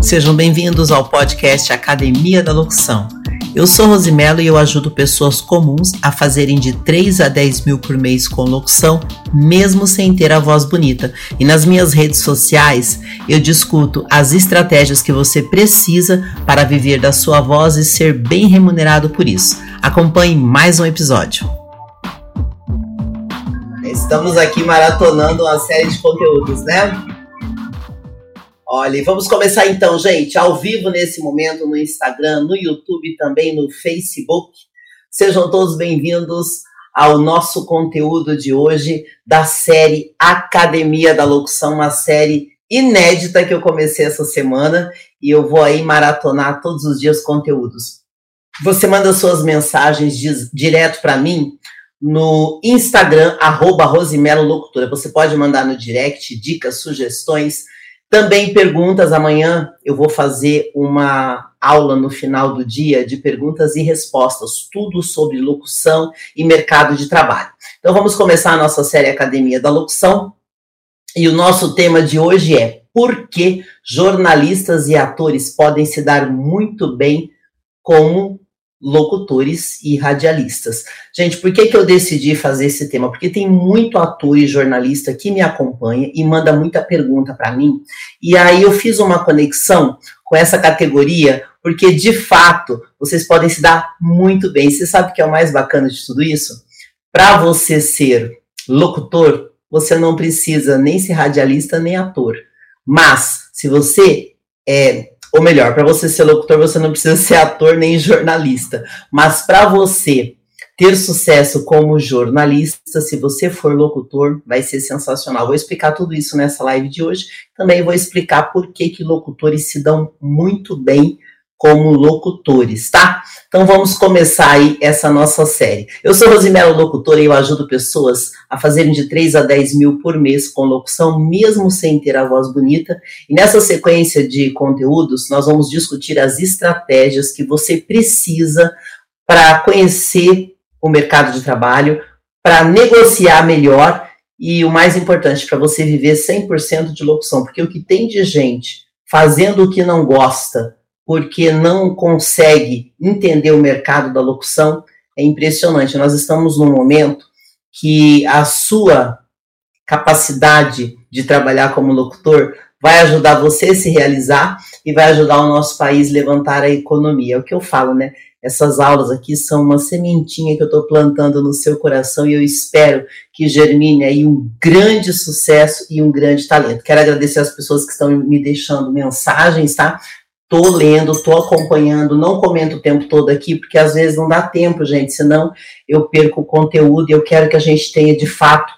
Sejam bem-vindos ao podcast Academia da Locução. Eu sou Rosimelo e eu ajudo pessoas comuns a fazerem de 3 a 10 mil por mês com locução, mesmo sem ter a voz bonita. E nas minhas redes sociais eu discuto as estratégias que você precisa para viver da sua voz e ser bem remunerado por isso. Acompanhe mais um episódio. Estamos aqui maratonando uma série de conteúdos, né? Olha, vamos começar então, gente, ao vivo nesse momento no Instagram, no YouTube também no Facebook. Sejam todos bem-vindos ao nosso conteúdo de hoje da série Academia da Locução, uma série inédita que eu comecei essa semana e eu vou aí maratonar todos os dias conteúdos. Você manda suas mensagens direto para mim no Instagram, arroba Rosimelo Locutora. Você pode mandar no direct dicas, sugestões, também perguntas. Amanhã eu vou fazer uma aula no final do dia de perguntas e respostas, tudo sobre locução e mercado de trabalho. Então vamos começar a nossa série Academia da Locução. E o nosso tema de hoje é por que jornalistas e atores podem se dar muito bem como locutores e radialistas. Gente, por que, que eu decidi fazer esse tema? Porque tem muito ator e jornalista que me acompanha e manda muita pergunta para mim. E aí eu fiz uma conexão com essa categoria, porque de fato vocês podem se dar muito bem. Você sabe o que é o mais bacana de tudo isso? Para você ser locutor, você não precisa nem ser radialista nem ator. Mas se você é ou melhor, para você ser locutor, você não precisa ser ator nem jornalista. Mas para você ter sucesso como jornalista, se você for locutor, vai ser sensacional. Vou explicar tudo isso nessa live de hoje. Também vou explicar por que, que locutores se dão muito bem como locutores, tá? Então vamos começar aí essa nossa série. Eu sou Rosimelo Locutora e eu ajudo pessoas a fazerem de 3 a 10 mil por mês com locução, mesmo sem ter a voz bonita. E nessa sequência de conteúdos, nós vamos discutir as estratégias que você precisa para conhecer o mercado de trabalho, para negociar melhor e o mais importante, para você viver 100% de locução, porque o que tem de gente fazendo o que não gosta, porque não consegue entender o mercado da locução, é impressionante. Nós estamos num momento que a sua capacidade de trabalhar como locutor vai ajudar você a se realizar e vai ajudar o nosso país a levantar a economia. É o que eu falo, né? Essas aulas aqui são uma sementinha que eu estou plantando no seu coração e eu espero que germine aí um grande sucesso e um grande talento. Quero agradecer as pessoas que estão me deixando mensagens, tá? Tô lendo, tô acompanhando, não comento o tempo todo aqui, porque às vezes não dá tempo, gente, senão eu perco o conteúdo e eu quero que a gente tenha, de fato,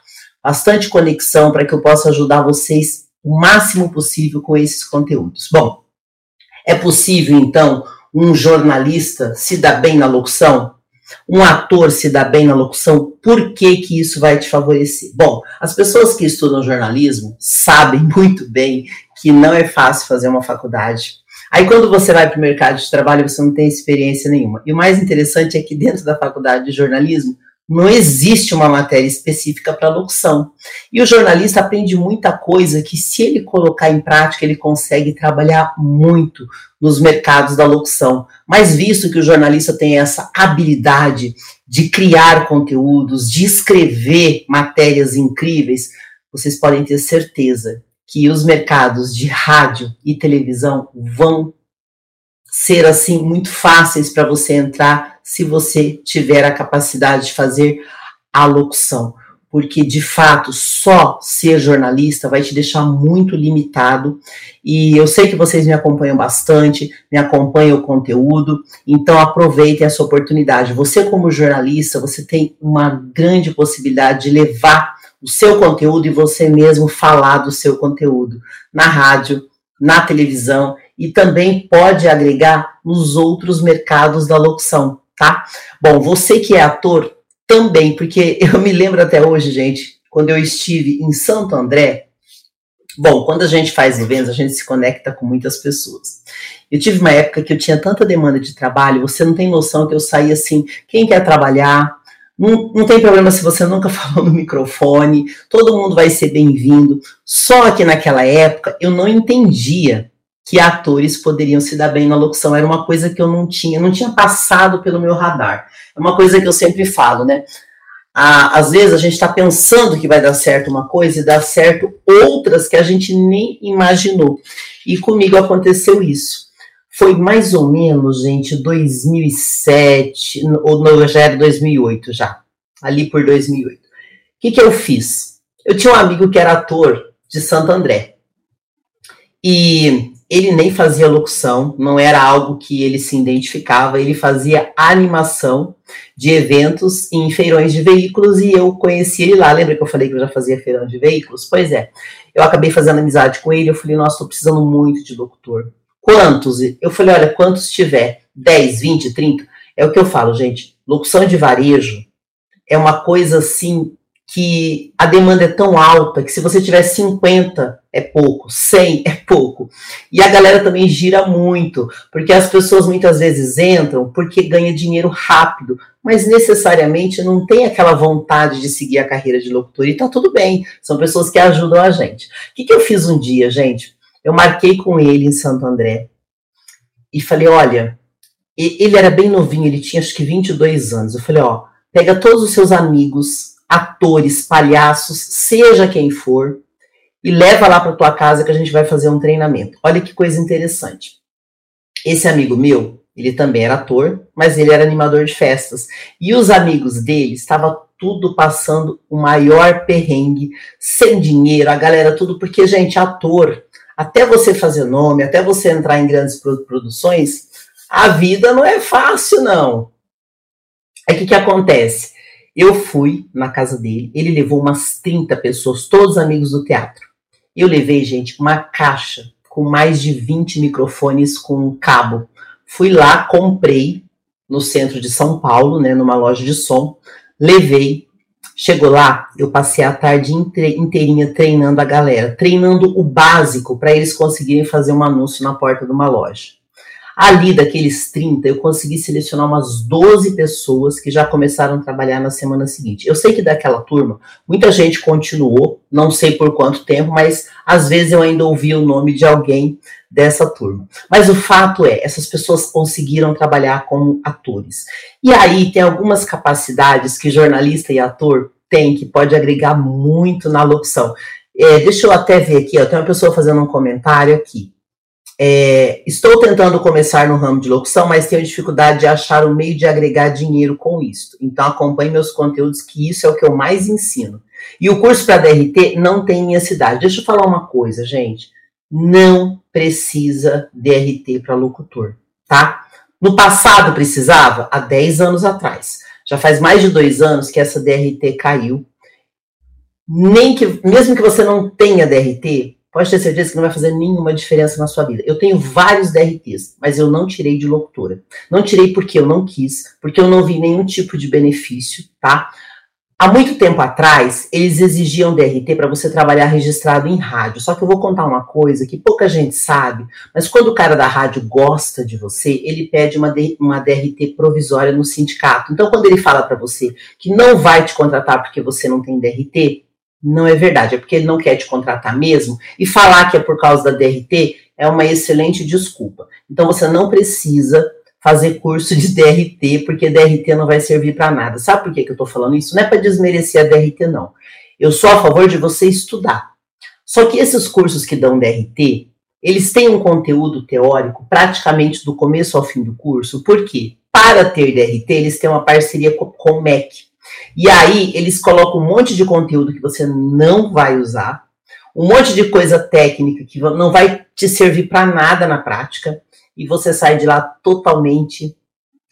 bastante conexão para que eu possa ajudar vocês o máximo possível com esses conteúdos. Bom, é possível, então, um jornalista se dar bem na locução? Um ator se dar bem na locução? Por que, que isso vai te favorecer? Bom, as pessoas que estudam jornalismo sabem muito bem que não é fácil fazer uma faculdade Aí quando você vai para o mercado de trabalho, você não tem experiência nenhuma. E o mais interessante é que dentro da faculdade de jornalismo não existe uma matéria específica para locução. E o jornalista aprende muita coisa que, se ele colocar em prática, ele consegue trabalhar muito nos mercados da locução. Mas visto que o jornalista tem essa habilidade de criar conteúdos, de escrever matérias incríveis, vocês podem ter certeza que os mercados de rádio e televisão vão ser assim muito fáceis para você entrar se você tiver a capacidade de fazer a locução, porque de fato só ser jornalista vai te deixar muito limitado. E eu sei que vocês me acompanham bastante, me acompanham o conteúdo, então aproveitem essa oportunidade. Você como jornalista, você tem uma grande possibilidade de levar o seu conteúdo e você mesmo falar do seu conteúdo na rádio, na televisão e também pode agregar nos outros mercados da locução, tá? Bom, você que é ator também, porque eu me lembro até hoje, gente, quando eu estive em Santo André, Bom, quando a gente faz eventos, a gente se conecta com muitas pessoas. Eu tive uma época que eu tinha tanta demanda de trabalho, você não tem noção que eu saía assim, quem quer trabalhar, não, não tem problema se você nunca falou no microfone, todo mundo vai ser bem-vindo. Só que naquela época eu não entendia que atores poderiam se dar bem na locução. Era uma coisa que eu não tinha, não tinha passado pelo meu radar. É uma coisa que eu sempre falo, né? às vezes a gente está pensando que vai dar certo uma coisa e dá certo outras que a gente nem imaginou. E comigo aconteceu isso. Foi mais ou menos, gente, 2007, ou não, já era 2008 já, ali por 2008. O que, que eu fiz? Eu tinha um amigo que era ator de Santo André. E ele nem fazia locução, não era algo que ele se identificava, ele fazia animação de eventos em feirões de veículos e eu conheci ele lá. Lembra que eu falei que eu já fazia feirão de veículos? Pois é. Eu acabei fazendo amizade com ele, eu falei, nossa, tô precisando muito de locutor. Quantos? Eu falei, olha, quantos tiver? 10, 20, 30? É o que eu falo, gente. Locução de varejo é uma coisa assim que a demanda é tão alta que se você tiver 50 é pouco, 100 é pouco. E a galera também gira muito, porque as pessoas muitas vezes entram porque ganha dinheiro rápido, mas necessariamente não tem aquela vontade de seguir a carreira de locutor e tá tudo bem, são pessoas que ajudam a gente. O que, que eu fiz um dia, gente? Eu marquei com ele em Santo André e falei: olha, ele era bem novinho, ele tinha acho que 22 anos. Eu falei: ó, pega todos os seus amigos atores, palhaços, seja quem for, e leva lá para tua casa que a gente vai fazer um treinamento. Olha que coisa interessante. Esse amigo meu, ele também era ator, mas ele era animador de festas. E os amigos dele estavam tudo passando o maior perrengue, sem dinheiro, a galera tudo, porque, gente, ator, até você fazer nome, até você entrar em grandes produções, a vida não é fácil, não. Aí o que, que acontece? Eu fui na casa dele, ele levou umas 30 pessoas, todos amigos do teatro. Eu levei, gente, uma caixa com mais de 20 microfones com cabo. Fui lá, comprei no centro de São Paulo, né, numa loja de som, levei. Chegou lá, eu passei a tarde inteirinha treinando a galera, treinando o básico para eles conseguirem fazer um anúncio na porta de uma loja. Ali, daqueles 30, eu consegui selecionar umas 12 pessoas que já começaram a trabalhar na semana seguinte. Eu sei que daquela turma, muita gente continuou, não sei por quanto tempo, mas às vezes eu ainda ouvi o nome de alguém dessa turma. Mas o fato é, essas pessoas conseguiram trabalhar como atores. E aí tem algumas capacidades que jornalista e ator tem que pode agregar muito na locução. É, deixa eu até ver aqui, ó, tem uma pessoa fazendo um comentário aqui. É, estou tentando começar no ramo de locução, mas tenho dificuldade de achar o meio de agregar dinheiro com isso. Então acompanhe meus conteúdos, que isso é o que eu mais ensino. E o curso para DRT não tem em minha cidade. Deixa eu falar uma coisa, gente. Não precisa DRT para locutor, tá? No passado precisava, há 10 anos atrás. Já faz mais de dois anos que essa DRT caiu. Nem que, mesmo que você não tenha DRT, pode ter certeza que não vai fazer nenhuma diferença na sua vida. Eu tenho vários DRTs, mas eu não tirei de locutora. Não tirei porque eu não quis, porque eu não vi nenhum tipo de benefício, tá? Há muito tempo atrás, eles exigiam DRT para você trabalhar registrado em rádio. Só que eu vou contar uma coisa que pouca gente sabe, mas quando o cara da rádio gosta de você, ele pede uma, uma DRT provisória no sindicato. Então, quando ele fala para você que não vai te contratar porque você não tem DRT, não é verdade, é porque ele não quer te contratar mesmo, e falar que é por causa da DRT é uma excelente desculpa. Então você não precisa fazer curso de DRT, porque DRT não vai servir para nada. Sabe por que, que eu estou falando isso? Não é para desmerecer a DRT, não. Eu sou a favor de você estudar. Só que esses cursos que dão DRT, eles têm um conteúdo teórico praticamente do começo ao fim do curso, por quê? Para ter DRT, eles têm uma parceria com o MEC, e aí eles colocam um monte de conteúdo que você não vai usar, um monte de coisa técnica que não vai te servir para nada na prática, e você sai de lá totalmente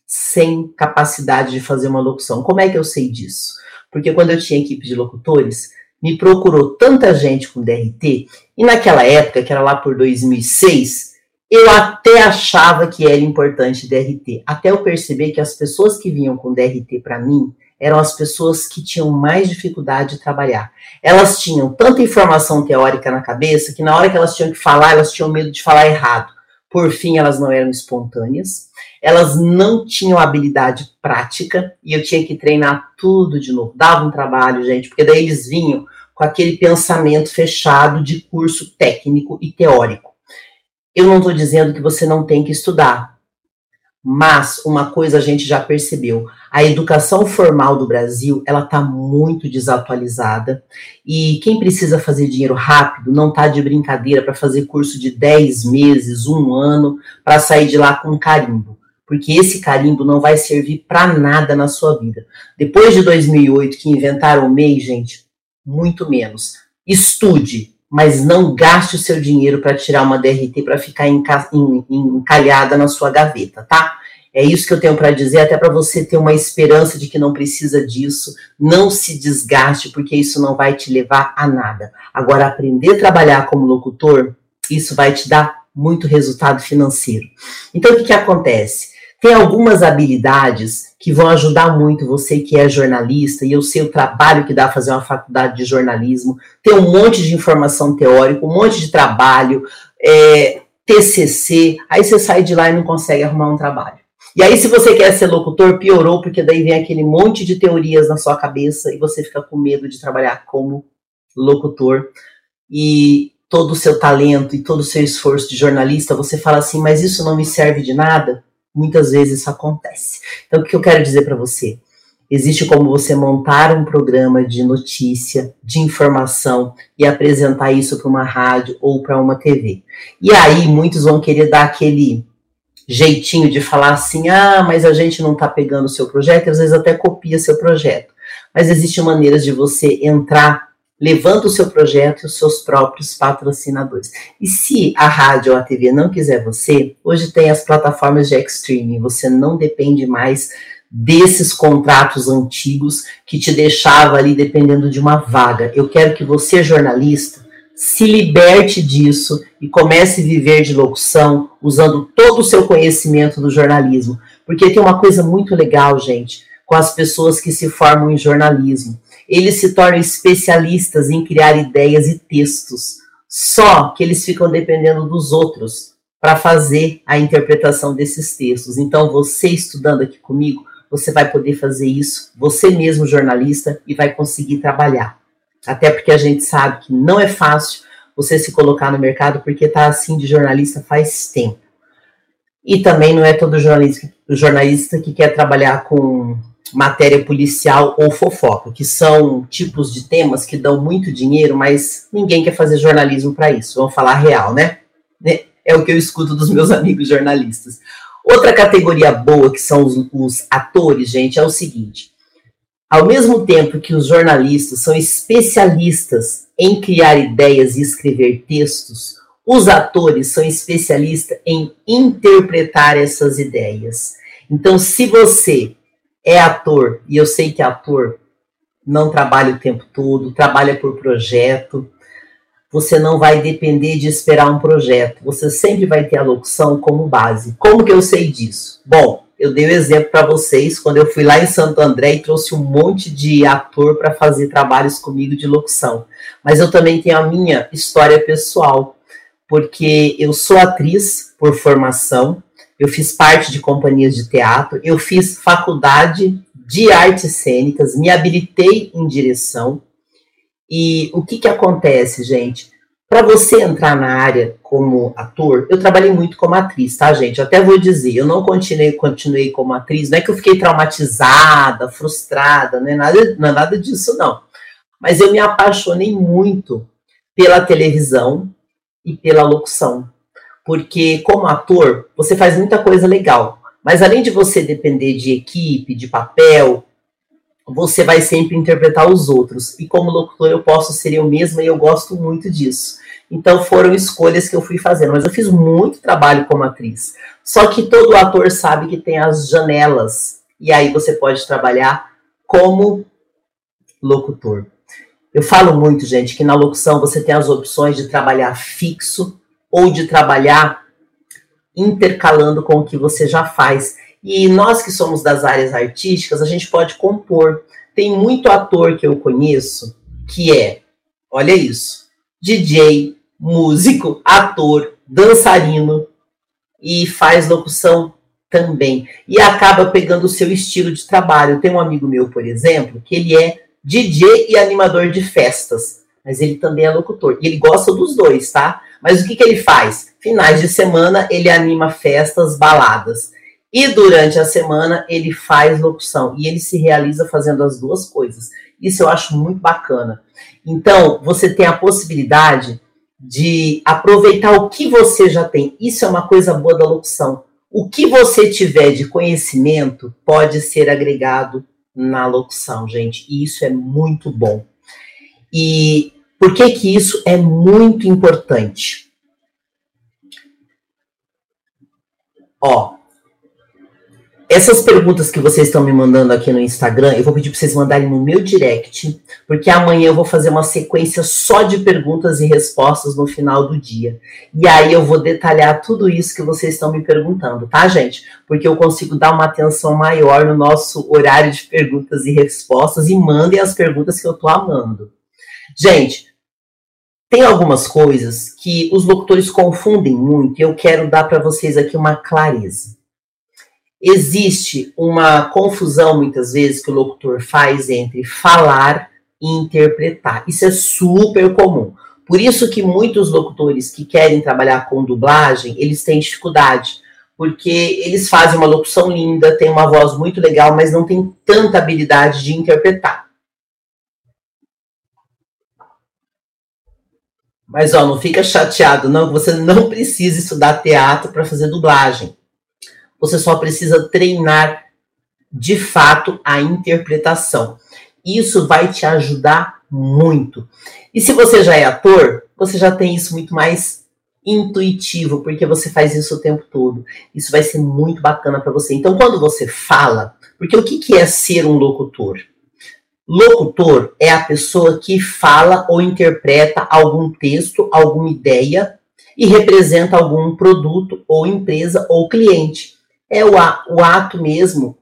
sem capacidade de fazer uma locução. Como é que eu sei disso? Porque quando eu tinha equipe de locutores, me procurou tanta gente com DRT, e naquela época, que era lá por 2006, eu até achava que era importante DRT, até eu perceber que as pessoas que vinham com DRT para mim eram as pessoas que tinham mais dificuldade de trabalhar. Elas tinham tanta informação teórica na cabeça que na hora que elas tinham que falar, elas tinham medo de falar errado. Por fim, elas não eram espontâneas, elas não tinham habilidade prática e eu tinha que treinar tudo de novo. Dava um trabalho, gente, porque daí eles vinham com aquele pensamento fechado de curso técnico e teórico. Eu não estou dizendo que você não tem que estudar, mas uma coisa a gente já percebeu: a educação formal do Brasil ela está muito desatualizada e quem precisa fazer dinheiro rápido não está de brincadeira para fazer curso de 10 meses, um ano, para sair de lá com carimbo. Porque esse carimbo não vai servir para nada na sua vida. Depois de 2008, que inventaram o MEI, gente, muito menos. Estude, mas não gaste o seu dinheiro para tirar uma DRT para ficar encalhada na sua gaveta, tá? É isso que eu tenho para dizer, até para você ter uma esperança de que não precisa disso. Não se desgaste, porque isso não vai te levar a nada. Agora, aprender a trabalhar como locutor, isso vai te dar muito resultado financeiro. Então, o que, que acontece? Tem algumas habilidades que vão ajudar muito você que é jornalista, e eu sei o trabalho que dá fazer uma faculdade de jornalismo, tem um monte de informação teórica, um monte de trabalho, é, TCC, aí você sai de lá e não consegue arrumar um trabalho. E aí, se você quer ser locutor, piorou, porque daí vem aquele monte de teorias na sua cabeça e você fica com medo de trabalhar como locutor. E todo o seu talento e todo o seu esforço de jornalista, você fala assim, mas isso não me serve de nada? Muitas vezes isso acontece. Então, o que eu quero dizer para você? Existe como você montar um programa de notícia, de informação e apresentar isso para uma rádio ou para uma TV. E aí muitos vão querer dar aquele jeitinho de falar assim: ah, mas a gente não está pegando o seu projeto, e às vezes até copia seu projeto. Mas existem maneiras de você entrar levando o seu projeto e os seus próprios patrocinadores. E se a rádio ou a TV não quiser você, hoje tem as plataformas de streaming, você não depende mais desses contratos antigos que te deixava ali dependendo de uma vaga. Eu quero que você, jornalista, se liberte disso e comece a viver de locução usando todo o seu conhecimento do jornalismo. Porque tem uma coisa muito legal, gente, com as pessoas que se formam em jornalismo eles se tornam especialistas em criar ideias e textos. Só que eles ficam dependendo dos outros para fazer a interpretação desses textos. Então, você estudando aqui comigo, você vai poder fazer isso, você mesmo jornalista, e vai conseguir trabalhar. Até porque a gente sabe que não é fácil você se colocar no mercado, porque está assim de jornalista faz tempo. E também não é todo jornalista, jornalista que quer trabalhar com matéria policial ou fofoca, que são tipos de temas que dão muito dinheiro, mas ninguém quer fazer jornalismo para isso. Vamos falar real, né? né? É o que eu escuto dos meus amigos jornalistas. Outra categoria boa que são os, os atores, gente, é o seguinte: ao mesmo tempo que os jornalistas são especialistas em criar ideias e escrever textos, os atores são especialistas em interpretar essas ideias. Então, se você é ator, e eu sei que ator não trabalha o tempo todo, trabalha por projeto, você não vai depender de esperar um projeto, você sempre vai ter a locução como base. Como que eu sei disso? Bom, eu dei o um exemplo para vocês quando eu fui lá em Santo André e trouxe um monte de ator para fazer trabalhos comigo de locução. Mas eu também tenho a minha história pessoal, porque eu sou atriz por formação, eu fiz parte de companhias de teatro, eu fiz faculdade de artes cênicas, me habilitei em direção. E o que, que acontece, gente? Para você entrar na área como ator, eu trabalhei muito como atriz, tá, gente? até vou dizer, eu não continuei, continuei como atriz, não é que eu fiquei traumatizada, frustrada, não é nada, não é nada disso, não. Mas eu me apaixonei muito pela televisão e pela locução porque como ator, você faz muita coisa legal. Mas além de você depender de equipe, de papel, você vai sempre interpretar os outros. E como locutor, eu posso ser eu mesma e eu gosto muito disso. Então foram escolhas que eu fui fazendo. Mas eu fiz muito trabalho como atriz. Só que todo ator sabe que tem as janelas. E aí você pode trabalhar como locutor. Eu falo muito, gente, que na locução você tem as opções de trabalhar fixo ou de trabalhar intercalando com o que você já faz. E nós que somos das áreas artísticas, a gente pode compor. Tem muito ator que eu conheço que é, olha isso, DJ, músico, ator, dançarino e faz locução também. E acaba pegando o seu estilo de trabalho. Tem um amigo meu, por exemplo, que ele é DJ e animador de festas, mas ele também é locutor. E ele gosta dos dois, tá? Mas o que, que ele faz? Finais de semana ele anima festas, baladas. E durante a semana ele faz locução e ele se realiza fazendo as duas coisas. Isso eu acho muito bacana. Então, você tem a possibilidade de aproveitar o que você já tem. Isso é uma coisa boa da locução. O que você tiver de conhecimento pode ser agregado na locução, gente. E isso é muito bom. E por que que isso é muito importante? Ó, essas perguntas que vocês estão me mandando aqui no Instagram, eu vou pedir para vocês mandarem no meu direct, porque amanhã eu vou fazer uma sequência só de perguntas e respostas no final do dia. E aí eu vou detalhar tudo isso que vocês estão me perguntando, tá, gente? Porque eu consigo dar uma atenção maior no nosso horário de perguntas e respostas e mandem as perguntas que eu tô amando. Gente, tem algumas coisas que os locutores confundem muito e eu quero dar para vocês aqui uma clareza existe uma confusão, muitas vezes, que o locutor faz entre falar e interpretar. Isso é super comum. Por isso que muitos locutores que querem trabalhar com dublagem, eles têm dificuldade, porque eles fazem uma locução linda, têm uma voz muito legal, mas não têm tanta habilidade de interpretar. Mas ó, não fica chateado não, você não precisa estudar teatro para fazer dublagem. Você só precisa treinar de fato a interpretação. Isso vai te ajudar muito. E se você já é ator, você já tem isso muito mais intuitivo, porque você faz isso o tempo todo. Isso vai ser muito bacana para você. Então, quando você fala, porque o que, que é ser um locutor? Locutor é a pessoa que fala ou interpreta algum texto, alguma ideia e representa algum produto ou empresa ou cliente é o, o ato mesmo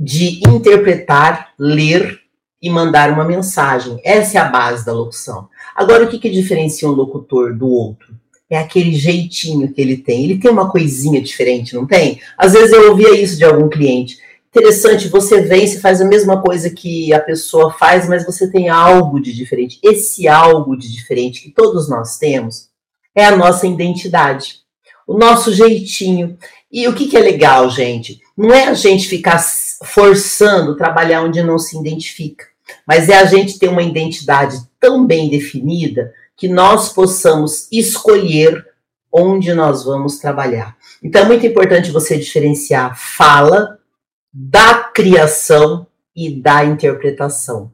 de interpretar, ler e mandar uma mensagem. Essa é a base da locução. Agora, o que, que diferencia um locutor do outro? É aquele jeitinho que ele tem. Ele tem uma coisinha diferente, não tem? Às vezes eu ouvia isso de algum cliente. Interessante, você vem, você faz a mesma coisa que a pessoa faz, mas você tem algo de diferente. Esse algo de diferente que todos nós temos é a nossa identidade, o nosso jeitinho. E o que, que é legal, gente? Não é a gente ficar forçando trabalhar onde não se identifica, mas é a gente ter uma identidade tão bem definida que nós possamos escolher onde nós vamos trabalhar. Então é muito importante você diferenciar fala da criação e da interpretação.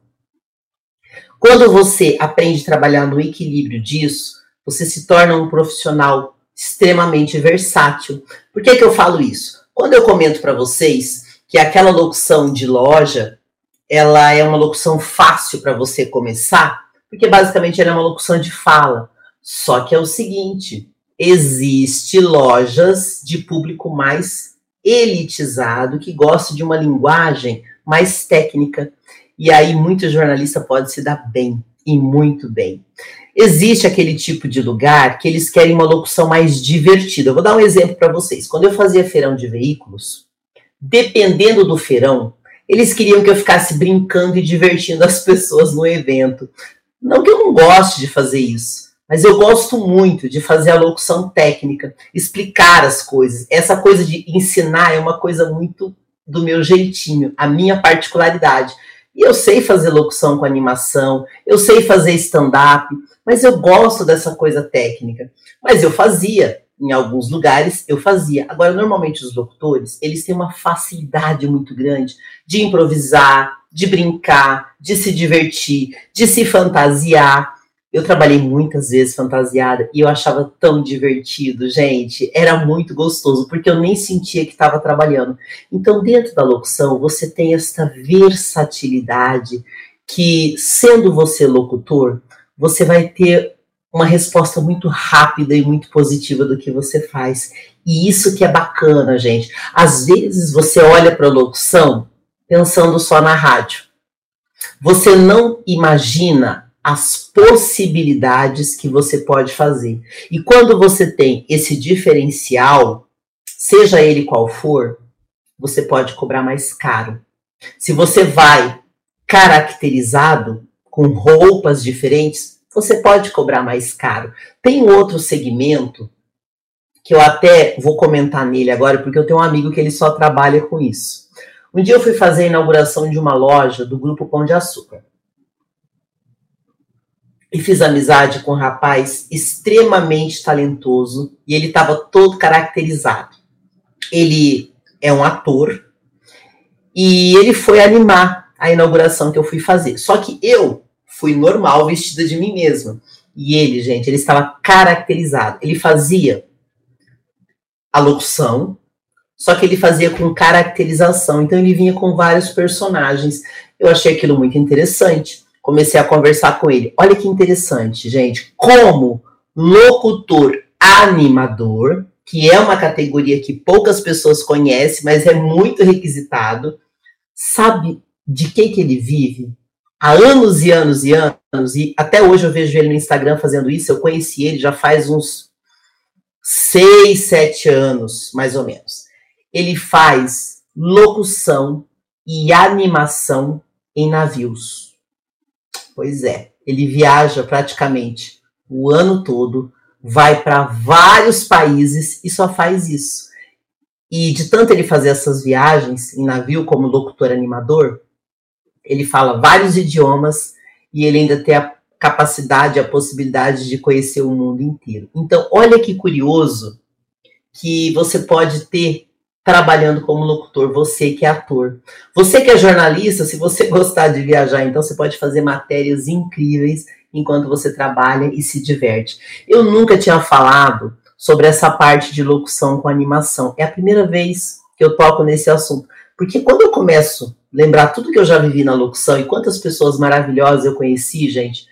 Quando você aprende a trabalhar no equilíbrio disso, você se torna um profissional extremamente versátil. Por que, que eu falo isso? Quando eu comento para vocês que aquela locução de loja, ela é uma locução fácil para você começar, porque basicamente ela é uma locução de fala. Só que é o seguinte, existe lojas de público mais elitizado que gosta de uma linguagem mais técnica. E aí muito jornalista pode se dar bem e muito bem. Existe aquele tipo de lugar que eles querem uma locução mais divertida. Eu vou dar um exemplo para vocês. Quando eu fazia feirão de veículos, dependendo do feirão, eles queriam que eu ficasse brincando e divertindo as pessoas no evento. Não que eu não goste de fazer isso, mas eu gosto muito de fazer a locução técnica, explicar as coisas. Essa coisa de ensinar é uma coisa muito do meu jeitinho, a minha particularidade. E eu sei fazer locução com animação, eu sei fazer stand-up, mas eu gosto dessa coisa técnica. Mas eu fazia, em alguns lugares eu fazia. Agora, normalmente os locutores, eles têm uma facilidade muito grande de improvisar, de brincar, de se divertir, de se fantasiar. Eu trabalhei muitas vezes fantasiada e eu achava tão divertido, gente. Era muito gostoso, porque eu nem sentia que estava trabalhando. Então, dentro da locução, você tem esta versatilidade que, sendo você locutor, você vai ter uma resposta muito rápida e muito positiva do que você faz. E isso que é bacana, gente. Às vezes você olha para a locução pensando só na rádio. Você não imagina as possibilidades que você pode fazer. E quando você tem esse diferencial, seja ele qual for, você pode cobrar mais caro. Se você vai caracterizado com roupas diferentes, você pode cobrar mais caro. Tem outro segmento que eu até vou comentar nele agora, porque eu tenho um amigo que ele só trabalha com isso. Um dia eu fui fazer a inauguração de uma loja do Grupo Pão de Açúcar. E fiz amizade com um rapaz extremamente talentoso e ele estava todo caracterizado. Ele é um ator e ele foi animar a inauguração que eu fui fazer. Só que eu fui normal, vestida de mim mesma. E ele, gente, ele estava caracterizado. Ele fazia a locução, só que ele fazia com caracterização. Então ele vinha com vários personagens. Eu achei aquilo muito interessante. Comecei a conversar com ele. Olha que interessante, gente. Como locutor animador, que é uma categoria que poucas pessoas conhecem, mas é muito requisitado, sabe de que que ele vive? Há anos e anos e anos, e até hoje eu vejo ele no Instagram fazendo isso. Eu conheci ele já faz uns seis, sete anos, mais ou menos. Ele faz locução e animação em navios. Pois é, ele viaja praticamente o ano todo, vai para vários países e só faz isso. E de tanto ele fazer essas viagens em navio como locutor animador, ele fala vários idiomas e ele ainda tem a capacidade, a possibilidade de conhecer o mundo inteiro. Então, olha que curioso que você pode ter trabalhando como locutor, você que é ator. Você que é jornalista, se você gostar de viajar, então você pode fazer matérias incríveis enquanto você trabalha e se diverte. Eu nunca tinha falado sobre essa parte de locução com animação. É a primeira vez que eu toco nesse assunto. Porque quando eu começo a lembrar tudo que eu já vivi na locução e quantas pessoas maravilhosas eu conheci, gente,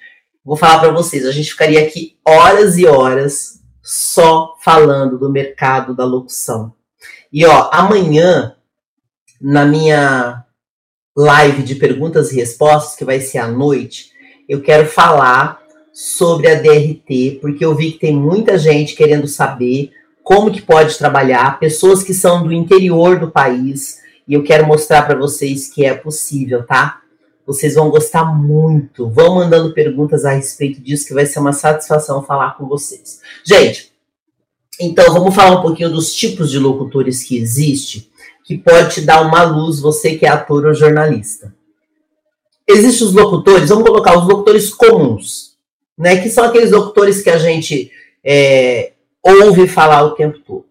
Vou falar para vocês, a gente ficaria aqui horas e horas só falando do mercado da locução. E ó, amanhã na minha live de perguntas e respostas, que vai ser à noite, eu quero falar sobre a DRT, porque eu vi que tem muita gente querendo saber como que pode trabalhar, pessoas que são do interior do país, e eu quero mostrar para vocês que é possível, tá? Vocês vão gostar muito. Vão mandando perguntas a respeito disso, que vai ser uma satisfação falar com vocês. Gente, então vamos falar um pouquinho dos tipos de locutores que existe, que pode te dar uma luz, você que é ator ou jornalista. Existem os locutores, vamos colocar os locutores comuns, né? Que são aqueles locutores que a gente é, ouve falar o tempo todo.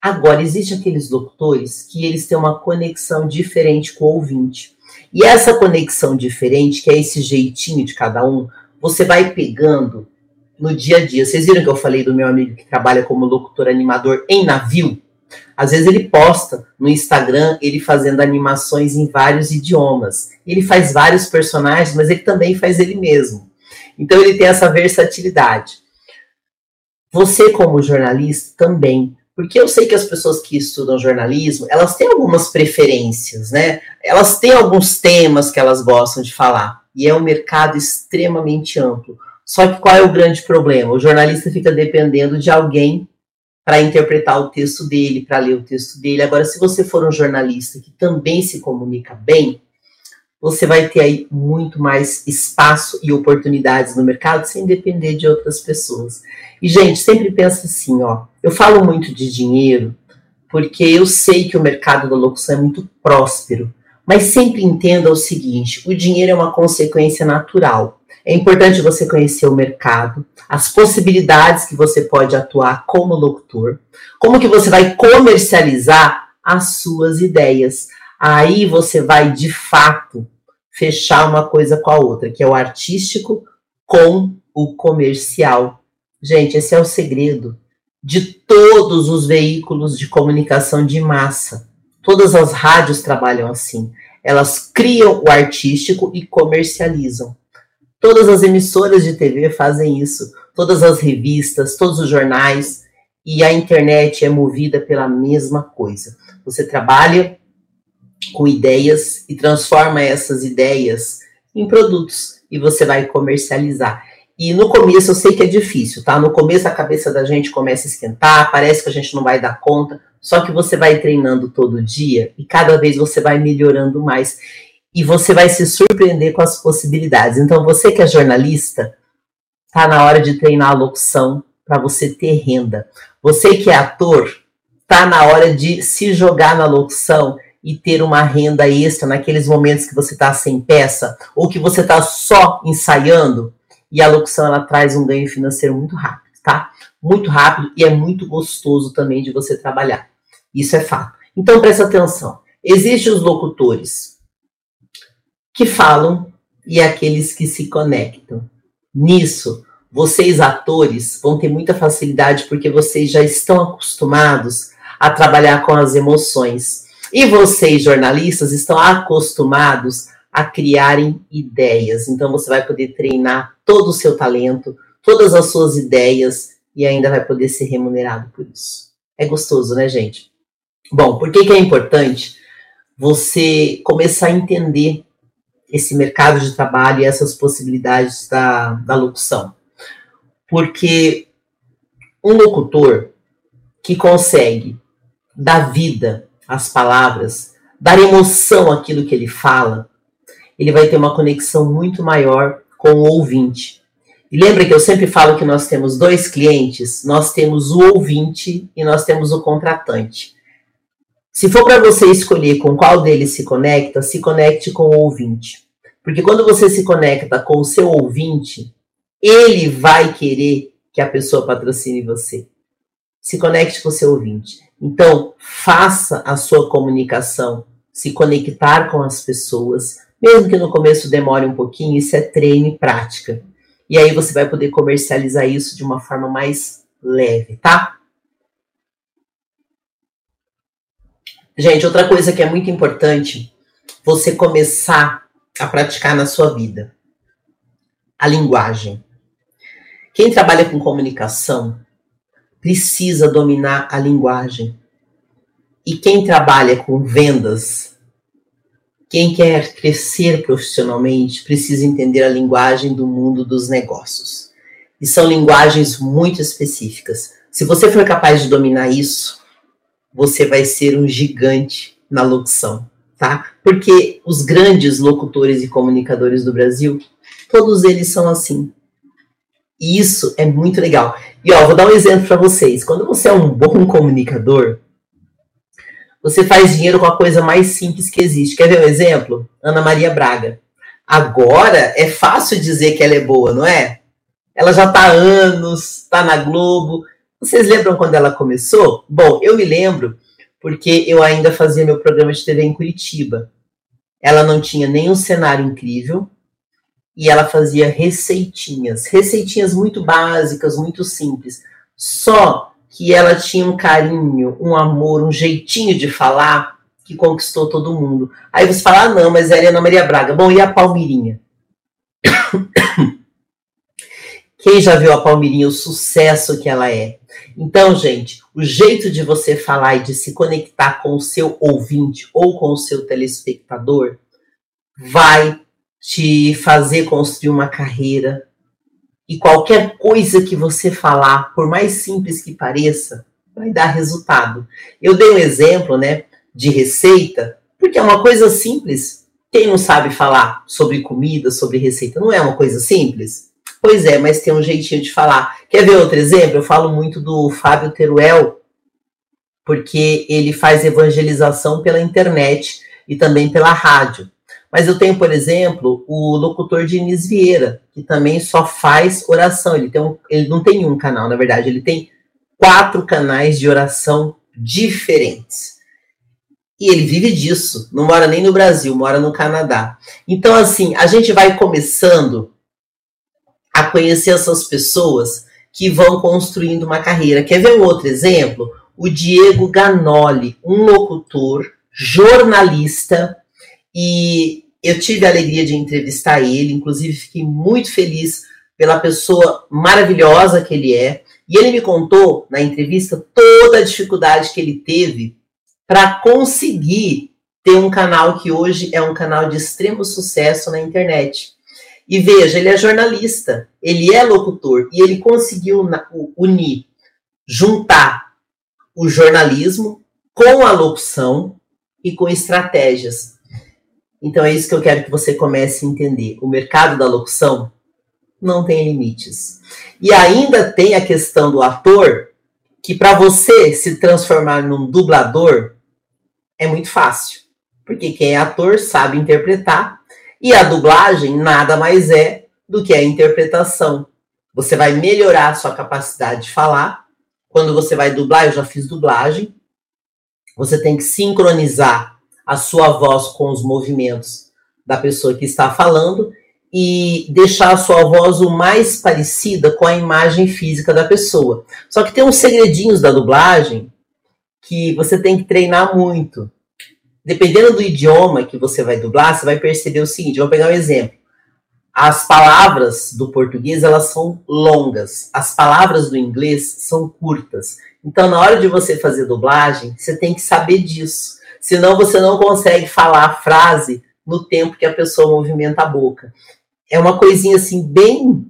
Agora, existem aqueles locutores que eles têm uma conexão diferente com o ouvinte. E essa conexão diferente, que é esse jeitinho de cada um, você vai pegando no dia a dia. Vocês viram que eu falei do meu amigo que trabalha como locutor animador em navio? Às vezes ele posta no Instagram ele fazendo animações em vários idiomas. Ele faz vários personagens, mas ele também faz ele mesmo. Então ele tem essa versatilidade. Você, como jornalista, também porque eu sei que as pessoas que estudam jornalismo, elas têm algumas preferências, né? Elas têm alguns temas que elas gostam de falar. E é um mercado extremamente amplo. Só que qual é o grande problema? O jornalista fica dependendo de alguém para interpretar o texto dele, para ler o texto dele. Agora, se você for um jornalista que também se comunica bem, você vai ter aí muito mais espaço e oportunidades no mercado sem depender de outras pessoas. E, gente, sempre pensa assim, ó. Eu falo muito de dinheiro porque eu sei que o mercado da locução é muito próspero. Mas sempre entenda o seguinte: o dinheiro é uma consequência natural. É importante você conhecer o mercado, as possibilidades que você pode atuar como locutor, como que você vai comercializar as suas ideias, Aí você vai de fato fechar uma coisa com a outra, que é o artístico com o comercial. Gente, esse é o segredo de todos os veículos de comunicação de massa. Todas as rádios trabalham assim. Elas criam o artístico e comercializam. Todas as emissoras de TV fazem isso. Todas as revistas, todos os jornais e a internet é movida pela mesma coisa. Você trabalha com ideias e transforma essas ideias em produtos e você vai comercializar. E no começo eu sei que é difícil, tá? No começo a cabeça da gente começa a esquentar, parece que a gente não vai dar conta, só que você vai treinando todo dia e cada vez você vai melhorando mais e você vai se surpreender com as possibilidades. Então você que é jornalista, tá na hora de treinar a locução para você ter renda. Você que é ator, tá na hora de se jogar na locução e ter uma renda extra naqueles momentos que você está sem peça ou que você está só ensaiando. E a locução ela traz um ganho financeiro muito rápido, tá? Muito rápido e é muito gostoso também de você trabalhar. Isso é fato. Então presta atenção. Existem os locutores que falam e aqueles que se conectam. Nisso, vocês atores vão ter muita facilidade porque vocês já estão acostumados a trabalhar com as emoções. E vocês, jornalistas, estão acostumados a criarem ideias. Então você vai poder treinar todo o seu talento, todas as suas ideias e ainda vai poder ser remunerado por isso. É gostoso, né, gente? Bom, por que, que é importante você começar a entender esse mercado de trabalho e essas possibilidades da, da locução? Porque um locutor que consegue dar vida às palavras, dar emoção àquilo que ele fala, ele vai ter uma conexão muito maior com o ouvinte. E lembra que eu sempre falo que nós temos dois clientes, nós temos o ouvinte e nós temos o contratante. Se for para você escolher com qual deles se conecta, se conecte com o ouvinte. Porque quando você se conecta com o seu ouvinte, ele vai querer que a pessoa patrocine você. Se conecte com o seu ouvinte. Então, faça a sua comunicação, se conectar com as pessoas, mesmo que no começo demore um pouquinho, isso é treino e prática. E aí você vai poder comercializar isso de uma forma mais leve, tá? Gente, outra coisa que é muito importante, você começar a praticar na sua vida. A linguagem. Quem trabalha com comunicação precisa dominar a linguagem. E quem trabalha com vendas, quem quer crescer profissionalmente, precisa entender a linguagem do mundo dos negócios. E são linguagens muito específicas. Se você for capaz de dominar isso, você vai ser um gigante na locução, tá? Porque os grandes locutores e comunicadores do Brasil, todos eles são assim. E isso é muito legal. E ó, vou dar um exemplo para vocês. Quando você é um bom comunicador, você faz dinheiro com a coisa mais simples que existe. Quer ver um exemplo? Ana Maria Braga. Agora é fácil dizer que ela é boa, não é? Ela já está há anos, está na Globo. Vocês lembram quando ela começou? Bom, eu me lembro porque eu ainda fazia meu programa de TV em Curitiba. Ela não tinha nenhum cenário incrível e ela fazia receitinhas, receitinhas muito básicas, muito simples. Só que ela tinha um carinho, um amor, um jeitinho de falar que conquistou todo mundo. Aí você fala, ah, não, mas é Ana Maria Braga. Bom, e a Palmirinha? Quem já viu a Palmirinha, o sucesso que ela é? Então, gente, o jeito de você falar e de se conectar com o seu ouvinte ou com o seu telespectador vai te fazer construir uma carreira, e qualquer coisa que você falar, por mais simples que pareça, vai dar resultado. Eu dei um exemplo, né, de receita, porque é uma coisa simples. Quem não sabe falar sobre comida, sobre receita, não é uma coisa simples? Pois é, mas tem um jeitinho de falar. Quer ver outro exemplo? Eu falo muito do Fábio Teruel, porque ele faz evangelização pela internet e também pela rádio. Mas eu tenho, por exemplo, o locutor Diniz Vieira, que também só faz oração. Ele, tem um, ele não tem um canal, na verdade, ele tem quatro canais de oração diferentes. E ele vive disso, não mora nem no Brasil, mora no Canadá. Então, assim, a gente vai começando conhecer essas pessoas que vão construindo uma carreira. Quer ver um outro exemplo? O Diego Ganoli, um locutor, jornalista, e eu tive a alegria de entrevistar ele, inclusive fiquei muito feliz pela pessoa maravilhosa que ele é. E ele me contou na entrevista toda a dificuldade que ele teve para conseguir ter um canal que hoje é um canal de extremo sucesso na internet. E veja, ele é jornalista, ele é locutor e ele conseguiu unir, juntar o jornalismo com a locução e com estratégias. Então é isso que eu quero que você comece a entender. O mercado da locução não tem limites. E ainda tem a questão do ator que para você se transformar num dublador é muito fácil. Porque quem é ator sabe interpretar e a dublagem nada mais é do que a interpretação. Você vai melhorar a sua capacidade de falar. Quando você vai dublar, eu já fiz dublagem. Você tem que sincronizar a sua voz com os movimentos da pessoa que está falando e deixar a sua voz o mais parecida com a imagem física da pessoa. Só que tem uns segredinhos da dublagem que você tem que treinar muito. Dependendo do idioma que você vai dublar, você vai perceber o seguinte, vou pegar um exemplo. As palavras do português, elas são longas. As palavras do inglês são curtas. Então, na hora de você fazer dublagem, você tem que saber disso. Senão você não consegue falar a frase no tempo que a pessoa movimenta a boca. É uma coisinha assim bem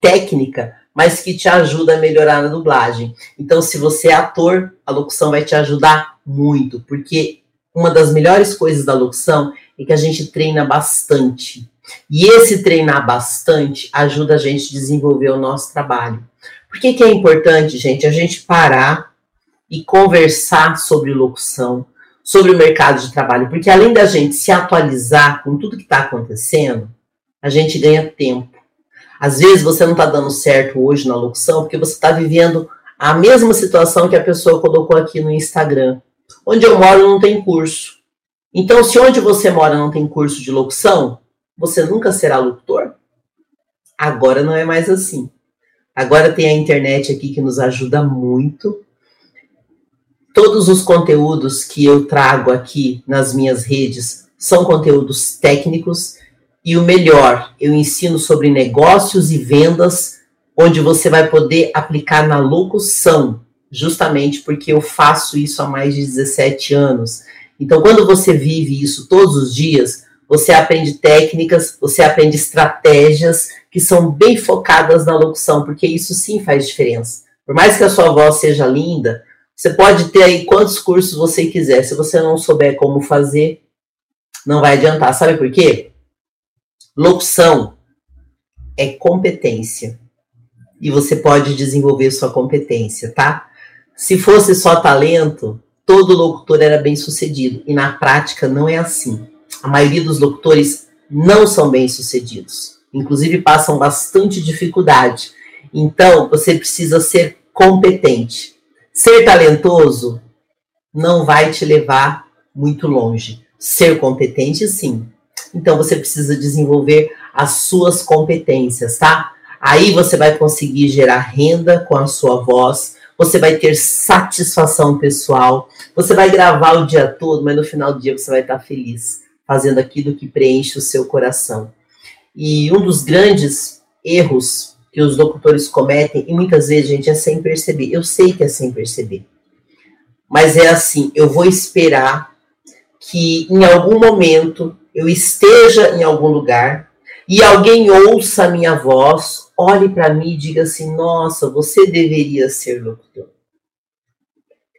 técnica, mas que te ajuda a melhorar na dublagem. Então, se você é ator, a locução vai te ajudar muito, porque uma das melhores coisas da locução é que a gente treina bastante. E esse treinar bastante ajuda a gente a desenvolver o nosso trabalho. Por que, que é importante, gente, a gente parar e conversar sobre locução, sobre o mercado de trabalho, porque além da gente se atualizar com tudo que está acontecendo, a gente ganha tempo. Às vezes você não está dando certo hoje na locução porque você está vivendo a mesma situação que a pessoa colocou aqui no Instagram. Onde eu moro não tem curso. Então, se onde você mora não tem curso de locução, você nunca será locutor? Agora não é mais assim. Agora tem a internet aqui que nos ajuda muito Todos os conteúdos que eu trago aqui nas minhas redes são conteúdos técnicos e o melhor, eu ensino sobre negócios e vendas, onde você vai poder aplicar na locução, justamente porque eu faço isso há mais de 17 anos. Então, quando você vive isso todos os dias, você aprende técnicas, você aprende estratégias que são bem focadas na locução, porque isso sim faz diferença. Por mais que a sua voz seja linda, você pode ter aí quantos cursos você quiser. Se você não souber como fazer, não vai adiantar. Sabe por quê? Locução é competência. E você pode desenvolver sua competência, tá? Se fosse só talento, todo locutor era bem sucedido. E na prática não é assim. A maioria dos locutores não são bem sucedidos. Inclusive passam bastante dificuldade. Então, você precisa ser competente. Ser talentoso não vai te levar muito longe. Ser competente, sim. Então você precisa desenvolver as suas competências, tá? Aí você vai conseguir gerar renda com a sua voz, você vai ter satisfação pessoal, você vai gravar o dia todo, mas no final do dia você vai estar feliz, fazendo aquilo que preenche o seu coração. E um dos grandes erros que os locutores cometem, e muitas vezes, gente, é sem perceber. Eu sei que é sem perceber. Mas é assim, eu vou esperar que em algum momento eu esteja em algum lugar e alguém ouça a minha voz, olhe para mim e diga assim: nossa, você deveria ser locutor.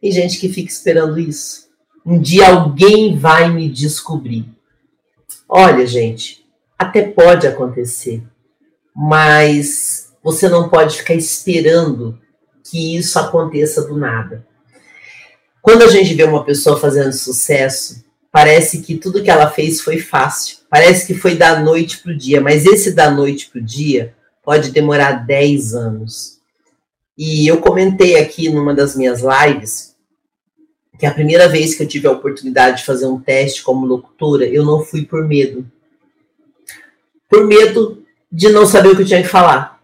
Tem gente que fica esperando isso. Um dia alguém vai me descobrir. Olha, gente, até pode acontecer, mas você não pode ficar esperando que isso aconteça do nada. Quando a gente vê uma pessoa fazendo sucesso, parece que tudo que ela fez foi fácil. Parece que foi da noite para o dia, mas esse da noite para o dia pode demorar 10 anos. E eu comentei aqui numa das minhas lives que a primeira vez que eu tive a oportunidade de fazer um teste como locutora, eu não fui por medo. Por medo de não saber o que eu tinha que falar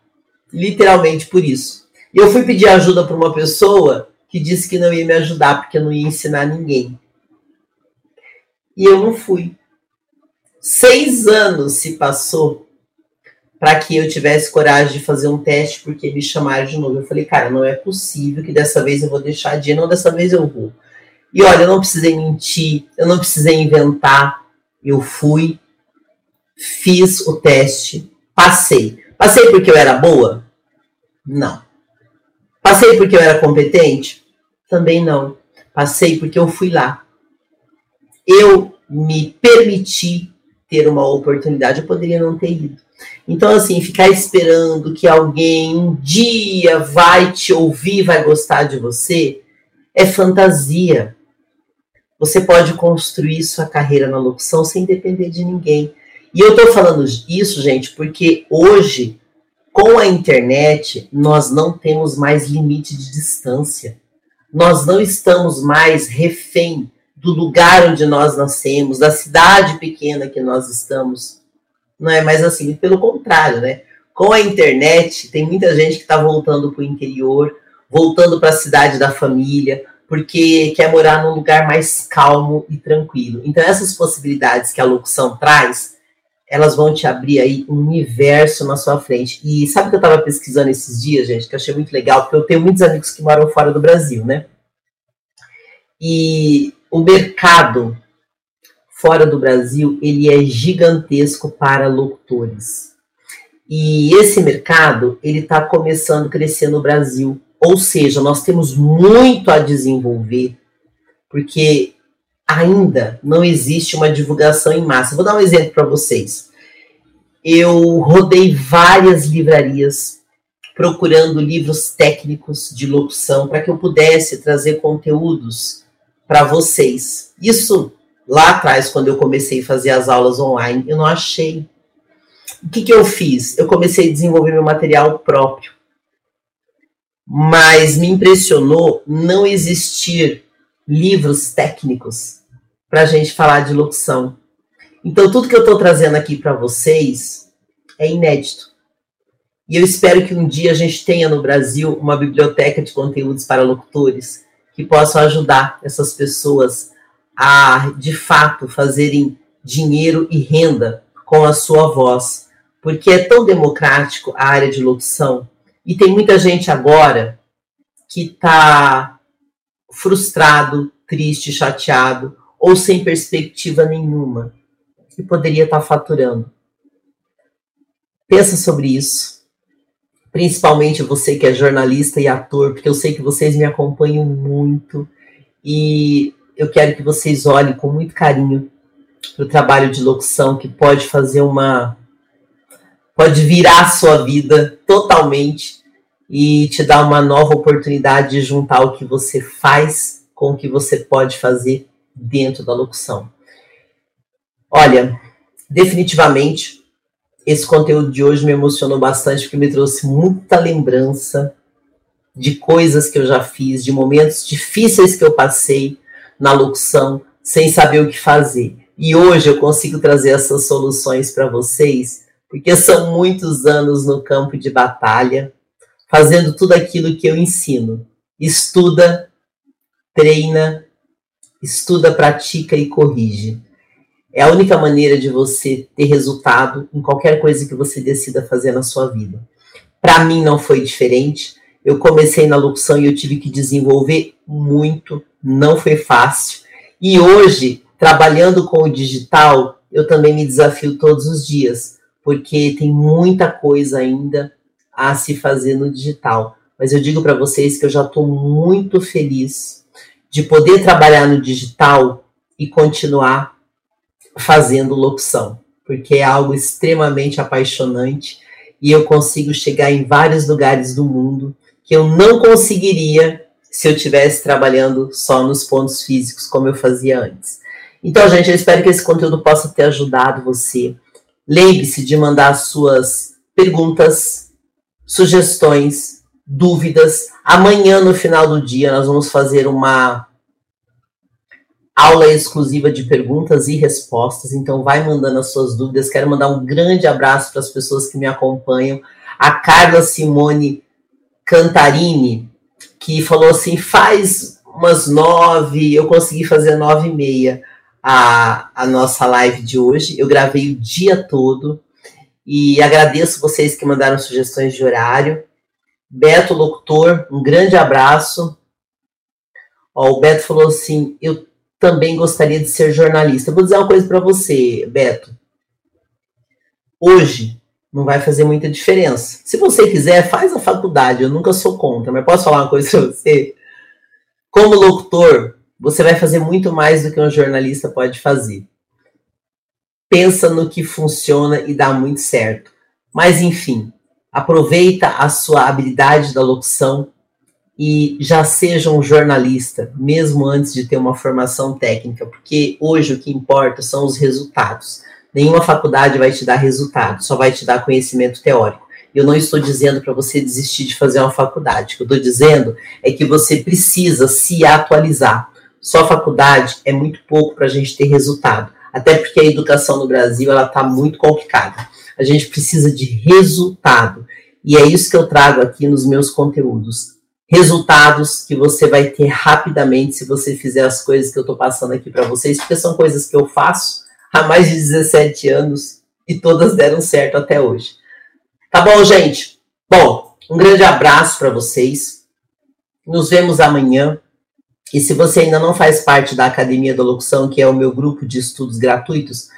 literalmente por isso. E eu fui pedir ajuda para uma pessoa que disse que não ia me ajudar porque eu não ia ensinar ninguém. E eu não fui. Seis anos se passou para que eu tivesse coragem de fazer um teste porque me chamaram de novo. Eu falei, cara, não é possível que dessa vez eu vou deixar de ir, não, dessa vez eu vou. E olha, eu não precisei mentir, eu não precisei inventar. Eu fui, fiz o teste, passei. Passei porque eu era boa? Não. Passei porque eu era competente? Também não. Passei porque eu fui lá. Eu me permiti ter uma oportunidade, eu poderia não ter ido. Então, assim, ficar esperando que alguém um dia vai te ouvir, vai gostar de você, é fantasia. Você pode construir sua carreira na locução sem depender de ninguém. E eu tô falando isso, gente, porque hoje, com a internet, nós não temos mais limite de distância. Nós não estamos mais refém do lugar onde nós nascemos, da cidade pequena que nós estamos. Não é mais assim, pelo contrário, né? Com a internet, tem muita gente que está voltando para o interior, voltando para a cidade da família, porque quer morar num lugar mais calmo e tranquilo. Então, essas possibilidades que a locução traz, elas vão te abrir aí um universo na sua frente. E sabe o que eu estava pesquisando esses dias, gente, que eu achei muito legal, porque eu tenho muitos amigos que moram fora do Brasil, né? E o mercado fora do Brasil, ele é gigantesco para locutores. E esse mercado, ele está começando a crescer no Brasil. Ou seja, nós temos muito a desenvolver, porque ainda não existe uma divulgação em massa. Vou dar um exemplo para vocês. Eu rodei várias livrarias procurando livros técnicos de locução para que eu pudesse trazer conteúdos para vocês. Isso lá atrás, quando eu comecei a fazer as aulas online, eu não achei. O que, que eu fiz? Eu comecei a desenvolver meu material próprio. Mas me impressionou não existir livros técnicos para a gente falar de locução. Então, tudo que eu estou trazendo aqui para vocês é inédito. E eu espero que um dia a gente tenha no Brasil uma biblioteca de conteúdos para locutores que possam ajudar essas pessoas a, de fato, fazerem dinheiro e renda com a sua voz. Porque é tão democrático a área de locução. E tem muita gente agora que está frustrado, triste, chateado, ou sem perspectiva nenhuma, que poderia estar tá faturando. Pensa sobre isso. Principalmente você que é jornalista e ator, porque eu sei que vocês me acompanham muito e eu quero que vocês olhem com muito carinho para o trabalho de locução que pode fazer uma. pode virar a sua vida totalmente e te dar uma nova oportunidade de juntar o que você faz com o que você pode fazer dentro da locução. Olha, definitivamente, esse conteúdo de hoje me emocionou bastante porque me trouxe muita lembrança de coisas que eu já fiz, de momentos difíceis que eu passei na locução, sem saber o que fazer. E hoje eu consigo trazer essas soluções para vocês, porque são muitos anos no campo de batalha, fazendo tudo aquilo que eu ensino. Estuda, treina, estuda, pratica e corrige. É a única maneira de você ter resultado em qualquer coisa que você decida fazer na sua vida. Para mim não foi diferente. Eu comecei na locução e eu tive que desenvolver muito, não foi fácil. E hoje, trabalhando com o digital, eu também me desafio todos os dias, porque tem muita coisa ainda a se fazer no digital. Mas eu digo para vocês que eu já estou muito feliz de poder trabalhar no digital e continuar fazendo locução, porque é algo extremamente apaixonante e eu consigo chegar em vários lugares do mundo que eu não conseguiria se eu estivesse trabalhando só nos pontos físicos, como eu fazia antes. Então, gente, eu espero que esse conteúdo possa ter ajudado você. Lembre-se de mandar suas perguntas, sugestões, dúvidas. Amanhã, no final do dia, nós vamos fazer uma aula exclusiva de perguntas e respostas. Então, vai mandando as suas dúvidas. Quero mandar um grande abraço para as pessoas que me acompanham. A Carla Simone Cantarini, que falou assim: faz umas nove, eu consegui fazer nove e meia a, a nossa live de hoje. Eu gravei o dia todo e agradeço vocês que mandaram sugestões de horário. Beto Locutor, um grande abraço. Ó, o Beto falou assim: eu também gostaria de ser jornalista. vou dizer uma coisa para você, Beto. Hoje, não vai fazer muita diferença. Se você quiser, faz a faculdade, eu nunca sou contra, mas posso falar uma coisa para você? Como locutor, você vai fazer muito mais do que um jornalista pode fazer. pensa no que funciona e dá muito certo. Mas enfim, aproveita a sua habilidade da locução e já seja um jornalista, mesmo antes de ter uma formação técnica, porque hoje o que importa são os resultados. Nenhuma faculdade vai te dar resultado, só vai te dar conhecimento teórico. Eu não estou dizendo para você desistir de fazer uma faculdade. O que eu estou dizendo é que você precisa se atualizar. Só faculdade é muito pouco para a gente ter resultado. Até porque a educação no Brasil ela está muito complicada. A gente precisa de resultado. E é isso que eu trago aqui nos meus conteúdos. Resultados que você vai ter rapidamente se você fizer as coisas que eu estou passando aqui para vocês, porque são coisas que eu faço há mais de 17 anos e todas deram certo até hoje. Tá bom, gente? Bom, um grande abraço para vocês. Nos vemos amanhã. E se você ainda não faz parte da Academia da Locução, que é o meu grupo de estudos gratuitos,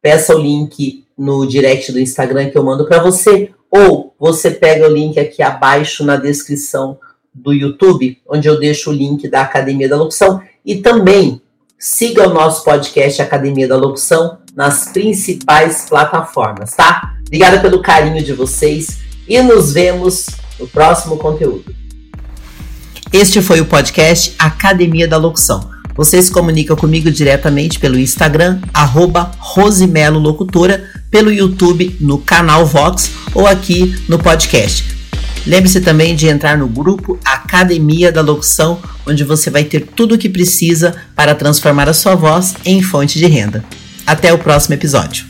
peça o link no direct do Instagram que eu mando para você, ou você pega o link aqui abaixo na descrição do YouTube, onde eu deixo o link da Academia da Locução, e também siga o nosso podcast Academia da Locução nas principais plataformas, tá? Obrigada pelo carinho de vocês e nos vemos no próximo conteúdo. Este foi o podcast Academia da Locução. Você se comigo diretamente pelo Instagram, arroba Rosimelo Locutora, pelo YouTube, no canal Vox ou aqui no podcast. Lembre-se também de entrar no grupo Academia da Locução, onde você vai ter tudo o que precisa para transformar a sua voz em fonte de renda. Até o próximo episódio.